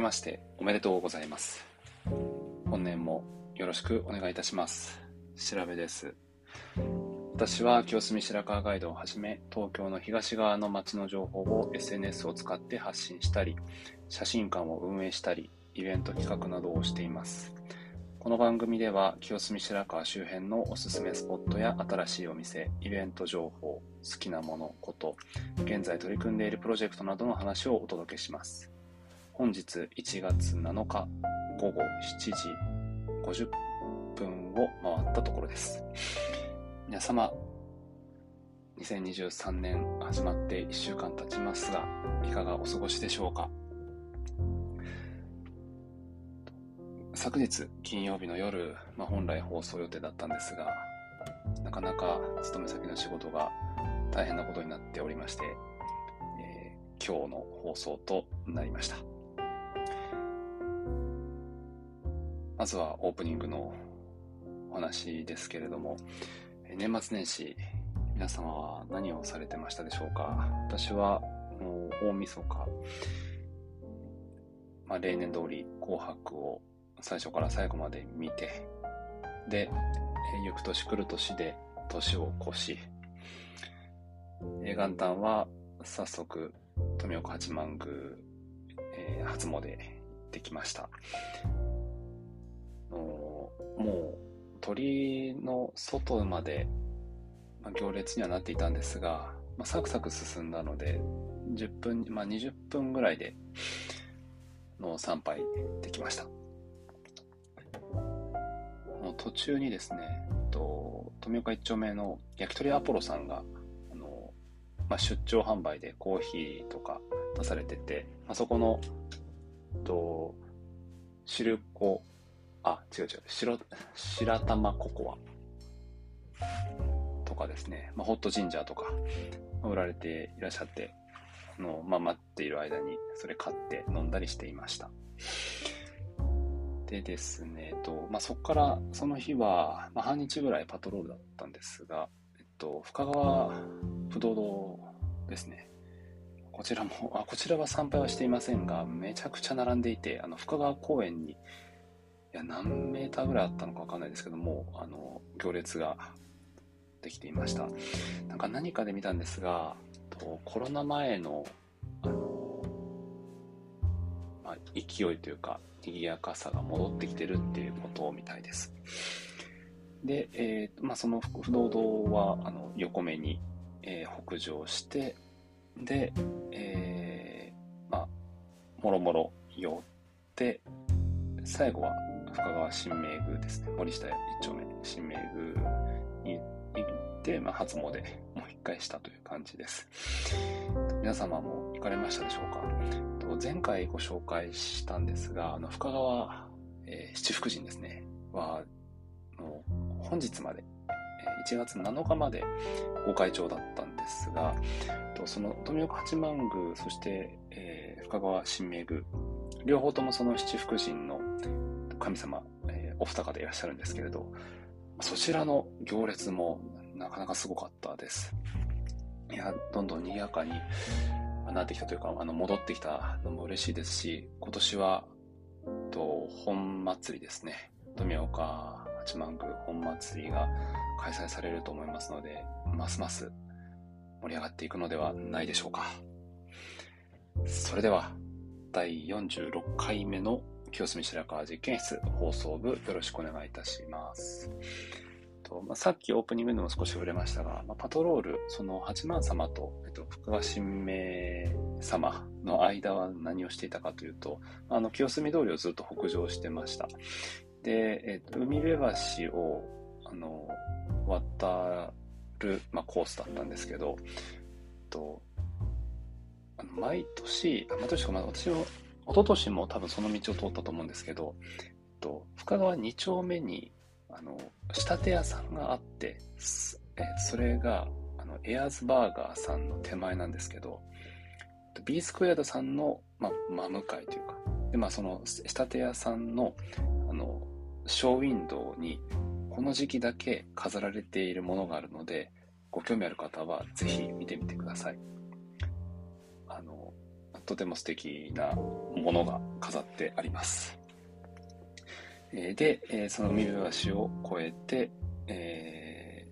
けましておめでとうございます。本年もよろしくお願いいたします。調べです。私は清澄白河ガイドをはじめ東京の東側の街の情報を SNS を使って発信したり写真館を運営したりイベント企画などをしていますこの番組では清澄白河周辺のおすすめスポットや新しいお店イベント情報好きなものこと現在取り組んでいるプロジェクトなどの話をお届けします本日1月7日午後7時50分を回ったところです皆様、2023年始まって1週間経ちますが、いかがお過ごしでしょうか？昨日金曜日の夜、まあ、本来放送予定だったんですが、なかなか勤め先の仕事が大変なことになっておりまして、えー、今日の放送となりました。まずはオープニングのお話ですけれども、年末年始、皆様は何をされてましたでしょうか？私は、もう大晦日、まあ、例年通り紅白を最初から最後まで見て、で、行く年来る年で年を越し、元旦は早速富岡八幡宮、えー、初詣行ってきました。もう鳥の外まで、まあ、行列にはなっていたんですが、まあ、サクサク進んだので、10分、まあ、20分ぐらいでの参拝できました。もう途中にですね、と富岡一丁目の焼き鳥アポロさんが、あのまあ、出張販売でコーヒーとか出されてて、まあ、そこの、と汁粉あ、違う違う、白、白玉ココアとかですね、まあ、ホットジンジャーとか売られていらっしゃって、あの、まあ、待っている間にそれ買って飲んだりしていました。でですね、えっとまあ、そこからその日は、まあ、半日ぐらいパトロールだったんですが、えっと、深川不動堂ですね。こちらも、あこちらは参拝はしていませんが、めちゃくちゃ並んでいて、あの深川公園にいや、何メーターぐらいあったのかわかんないですけども、あの、行列ができていました。なんか何かで見たんですが、とコロナ前の、あの、まあ、勢いというか、賑やかさが戻ってきてるっていうことみたいです。で、えー、まあ、その不動堂は、あの、横目に、えー、北上して、で、えー、まあ、もろもろ寄って、最後は深川新名宮ですね。森下一丁目新名宮に行って、まあ、初詣もう一回したという感じです。皆様も行かれましたでしょうか？前回ご紹介したんですが、あの深川、えー、七福神ですね、は、の本日まで、1月7日までご開帳だったんですが、その富岡八幡宮、そして、えー、深川新名宮、両方ともその七福神の神様、えー、お二方いらっしゃるんですけれど、そちらの行列もなかなかすごかったです。いや、どんどん賑やかになってきたというか、あの、戻ってきたのも嬉しいですし、今年は、と、本祭りですね。富岡八幡宮本祭りが開催されると思いますので、ますます盛り上がっていくのではないでしょうか。それでは、第46回目の清澄白河実験室放送部よろしくお願いいたします。とまあ、さっきオープニングでも少し触れましたが、まあ、パトロール、その八幡様と、えっと、福川神明様の間は何をしていたかというと、あの清澄通りをずっと北上してました。で、えっと、海辺橋をあの渡る、まあ、コースだったんですけど、えっと、あの毎年、毎年か、まあ、私も一昨年も多分その道を通ったと思うんですけど、えっと、深川2丁目に、あの、仕立て屋さんがあって、えそれが、あの、エアーズバーガーさんの手前なんですけど、ビースクエアドさんの、ま、真向かいというか、で、まあ、その、仕立て屋さんの、あの、ショーウィンドウに、この時期だけ飾られているものがあるので、ご興味ある方はぜひ見てみてください。あの、とても素敵なものが飾ってあります。えー、で、えー、その海辺橋を越えて、え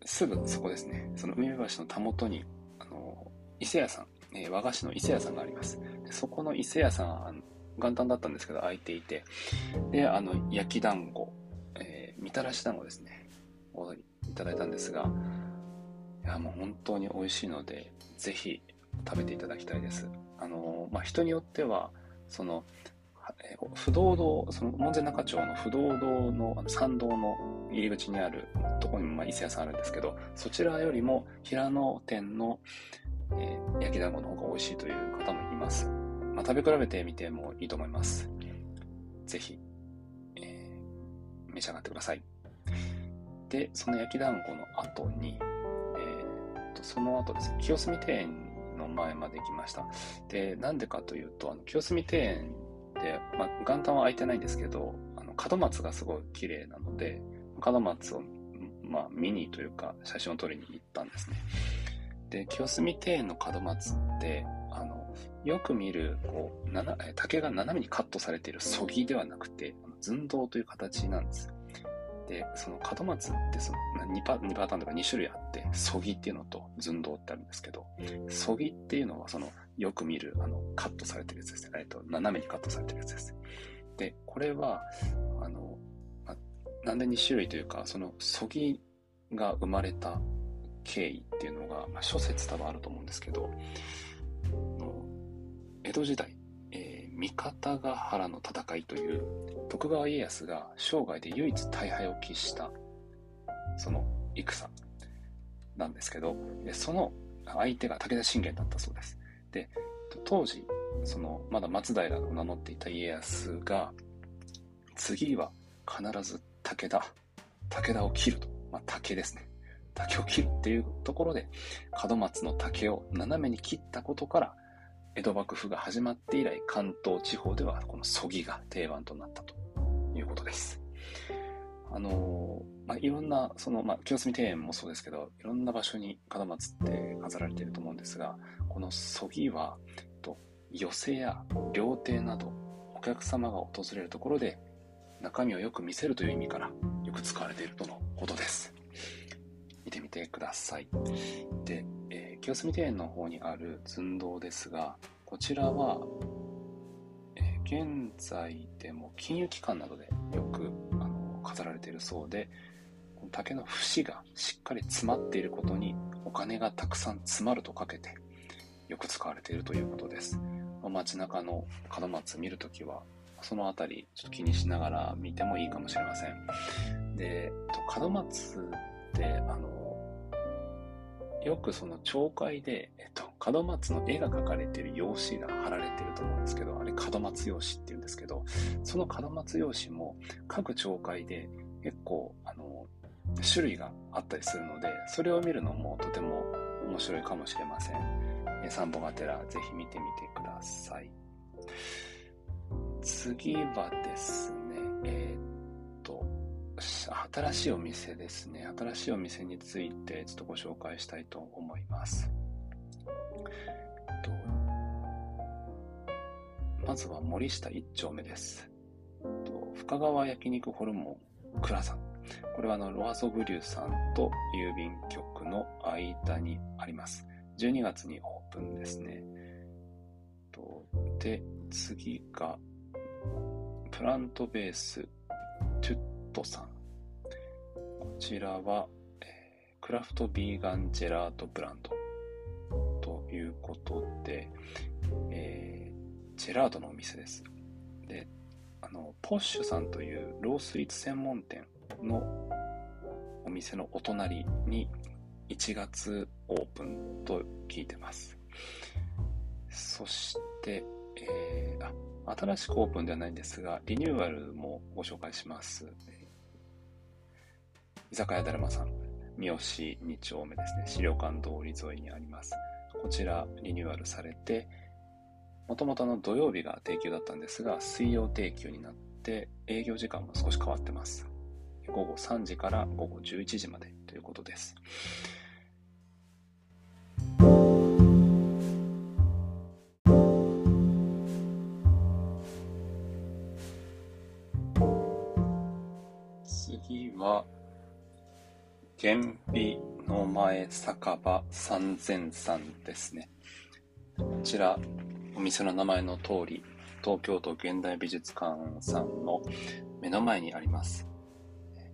ー、すぐそこですね、その海辺橋のたもとに、あの、伊勢屋さん、え和菓子の伊勢屋さんがあります。そこの伊勢屋さん、元旦だったんですけど、開いていて、で、あの、焼き団子、えみたらし団子ですね、をいただいたんですが、いや、もう本当に美味しいので、ぜひ食べていただきたいです。あの、まあ、人によっては、その、不動堂、その門前仲町の不動堂の参道の入り口にあるとこにもまあ伊勢屋さんあるんですけど、そちらよりも平野店の、えー、焼き団子の方が美味しいという方もいます。まあ、食べ比べてみてもいいと思います。ぜひ、えー、召し上がってください。で、その焼き団子の後に、えと、その後ですね、清澄庭園の前まで行きました。で、なんでかというと、あの清澄庭園で、まあ、元旦は空いてないんですけど、あの門松がすごい綺麗なので、門松を、まあ、見にというか、写真を撮りに行ったんですね。で、清澄庭園の門松って、あの、よく見る、こう、竹が斜めにカットされているそぎではなくて、寸胴という形なんです。で、その門松ってその 2, パ2パターンとか2種類あって、そぎっていうのと寸胴ってあるんですけど、そぎっていうのはそのよく見るあのカットされてるやつですね。えっと、斜めにカットされてるやつです。で、これは、あの、ま、なんで2種類というか、そのそぎが生まれた経緯っていうのが、まあ、諸説多分あると思うんですけど、江戸時代、三方ヶ原の戦いという徳川家康が生涯で唯一大敗を喫したその戦なんですけどその相手が武田信玄だったそうです。で当時そのまだ松平を名乗っていた家康が次は必ず武田武田を切ると、まあ、竹ですね。竹を切るっていうところで門松の竹を斜めに切ったことから江戸幕府が始まって以来、関東地方ではこのそぎが定番となったということです。あのまあ、いろんな、その、まあ、清澄庭園もそうですけど、いろんな場所に門松って飾られていると思うんですが、このそぎは、と寄席や料亭など、お客様が訪れるところで、中身をよく見せるという意味から、よく使われているとのことです。見てみてください。で、え、清澄庭園の方にある寸胴ですが、こちらは、え、現在でも金融機関などでよくあの飾られているそうで、竹の節がしっかり詰まっていることにお金がたくさん詰まるとかけてよく使われているということです。ま街中の門松見るときはそのあたりちょっと気にしながら見てもいいかもしれません。で、門松ってあのよくその町会で、えっと、門松の絵が描かれている用紙が貼られていると思うんですけど、あれ門松用紙って言うんですけど、その門松用紙も各町会で結構、あの、種類があったりするので、それを見るのもとても面白いかもしれません。え散歩がてらぜひ見てみてください。次はですね、えー新しいお店ですね。新しいお店についてちょっとご紹介したいと思います。とまずは森下一丁目です。と深川焼肉ホルモン蔵さん。これはあのロアソブリューさんと郵便局の間にあります。12月にオープンですね。とで、次がプラントベーストゥットさん。こちらは、えー、クラフトビーガンジェラートブランドということで、えー、ジェラートのお店です。で、あの、ポッシュさんというロースイーツ専門店のお店のお隣に1月オープンと聞いてます。そして、えー、あ、新しくオープンではないんですが、リニューアルもご紹介します。居酒屋だるまさん、三好2丁目ですね、資料館通り沿いにあります。こちら、リニューアルされて、もともとの土曜日が定休だったんですが、水曜定休になって、営業時間も少し変わってます。午後3時から午後11時までということです。次は、原美の前酒場三千さんですね。こちら、お店の名前の通り、東京都現代美術館さんの目の前にあります。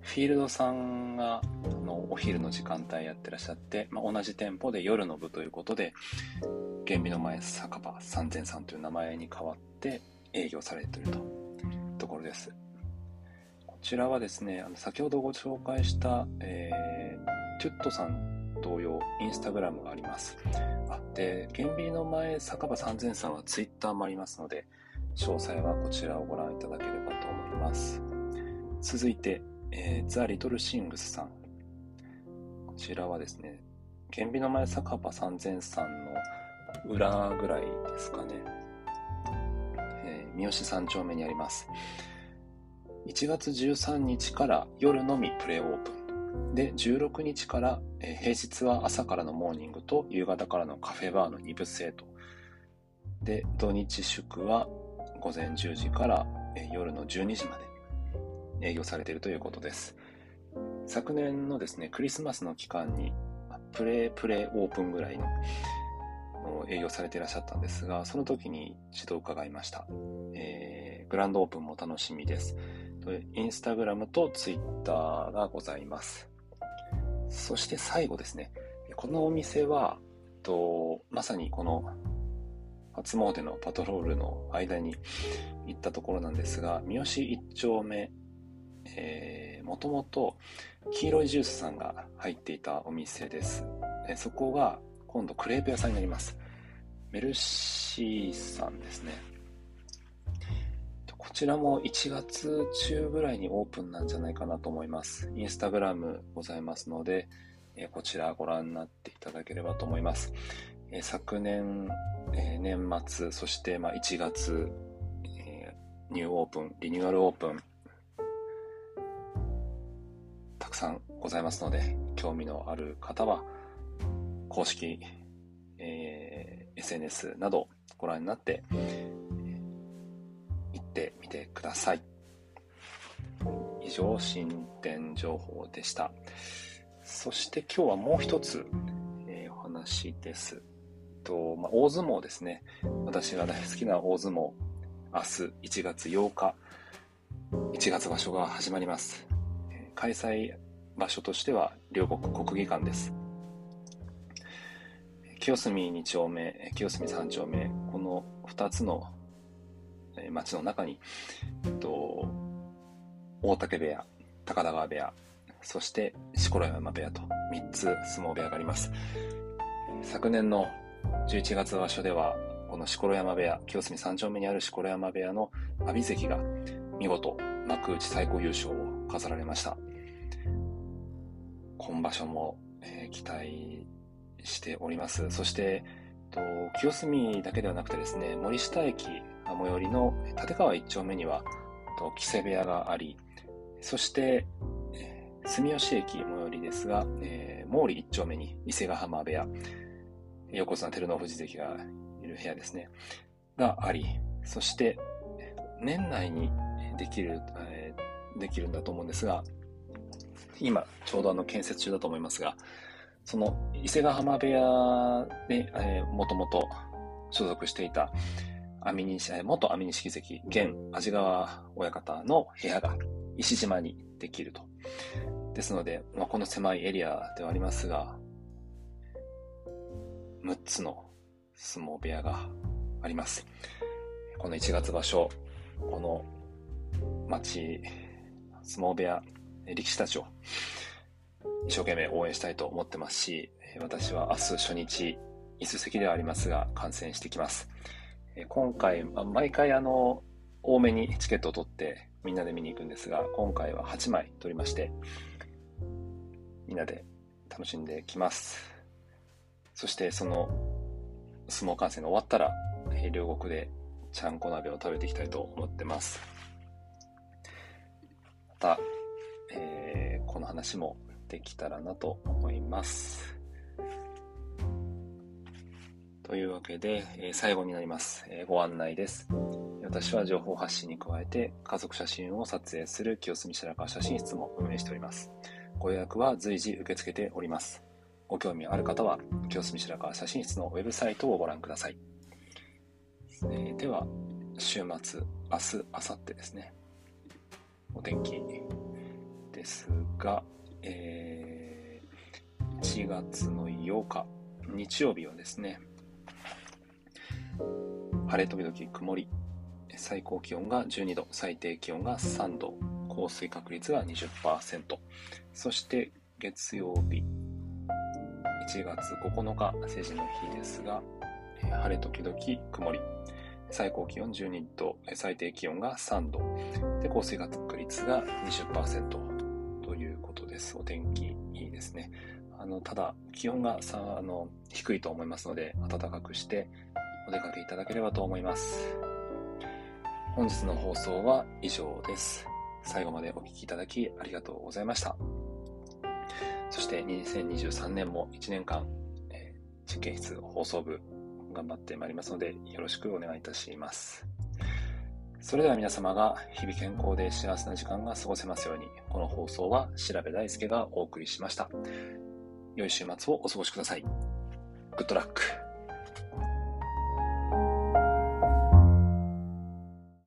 フィールドさんがあのお昼の時間帯やってらっしゃって、まあ、同じ店舗で夜の部ということで、原美の前酒場三千さんという名前に変わって営業されているとところです。こちらはですね、あの先ほどご紹介した、えー、トゥットさん同様、インスタグラムがあります。あで、原美の前酒場三千さんはツイッターもありますので、詳細はこちらをご覧いただければと思います。続いて、えー、ザ・リトル・シングスさん。こちらはですね、原美の前酒場三千さんの裏ぐらいですかね。えー、三好三丁目にあります。1月13日から夜のみプレオープン。で、16日から、え、平日は朝からのモーニングと夕方からのカフェバーの2部制と。で、土日祝は午前10時から、え、夜の12時まで営業されているということです。昨年のですね、クリスマスの期間に、プレプレオープンぐらいの営業されていらっしゃったんですが、その時に一度伺いました。えー、グランドオープンも楽しみです。インスタグラムとツイッターがございます。そして最後ですね。このお店は、とまさにこの初詣のパトロールの間に行ったところなんですが、三好一丁目、えー、もともと黄色いジュースさんが入っていたお店です。えそこが今度クレープ屋さんになります。メルシーさんですね。こちらも1月中ぐらいにオープンなんじゃないかなと思います。インスタグラムございますので、えこちらご覧になっていただければと思います。え昨年、え年末、そしてま1月、えニューオープン、リニューアルオープン、たくさんございますので、興味のある方は、公式、えー、SNS などご覧になって、行ってみてください。以上、進展情報でした。そして今日はもう一つ、えー、お話です。と、まあ、大相撲ですね。私が大好きな大相撲、明日1月8日、1月場所が始まります。開催場所としては両国国技館です。清澄2丁目、清澄3丁目、この2つの町の中に、えっと、大竹部屋、高田川部屋、そして錣山部屋と3つ相撲部屋があります。昨年の11月場所では、この錣山部屋、清澄3丁目にある錣山部屋の阿炎関が見事幕内最高優勝を飾られました。今場所も、えー、期待しております。そして、と清澄だけではなくてですね、森下駅最寄りの立川一丁目には、木瀬部屋があり、そして、住吉駅最寄りですが、えー、毛利一丁目に伊勢ヶ浜部屋、横綱照ノ富士関がいる部屋ですね、があり、そして、年内にできる、えー、できるんだと思うんですが、今、ちょうどあの建設中だと思いますが、その伊勢ヶ浜部屋で、もともと所属していた網西、元網西関、現安治川親方の部屋が石島にできると。ですので、まあ、この狭いエリアではありますが、6つの相撲部屋があります。この1月場所、この町、相撲部屋、力士たちを一生懸命応援したいと思ってますし、私は明日初日、椅子席ではありますが、観戦してきます。今回、毎回あの、多めにチケットを取ってみんなで見に行くんですが、今回は8枚取りまして、みんなで楽しんできます。そしてその相撲観戦が終わったら、両国でちゃんこ鍋を食べていきたいと思ってます。また、えー、この話もできたらなと思います。というわけで、えー、最後になります、えー、ご案内です。私は情報発信に加えて家族写真を撮影する清澄白河写真室も運営しております。ご予約は随時受け付けております。ご興味ある方は清澄白河写真室のウェブサイトをご覧ください。えー、では、週末、明日、明後日ですね。お天気ですが、えー、1月の8日、日曜日はですね、晴れ時々曇り、最高気温が12度、最低気温が3度、降水確率が20%、そして月曜日、1月9日、成人の日ですが、晴れ時々曇り、最高気温12度、最低気温が3度、で降水確率が20%ということです。お天気いいですね。あのただ、気温があの低いと思いますので、暖かくしてお出かけいただければと思います。本日の放送は以上です。最後までお聴きいただきありがとうございました。そして2023年も1年間、えー、実験室放送部頑張ってまいりますのでよろしくお願いいたします。それでは皆様が日々健康で幸せな時間が過ごせますように、この放送は調べ大輔がお送りしました。良い週末をお過ごしください。グッドラック。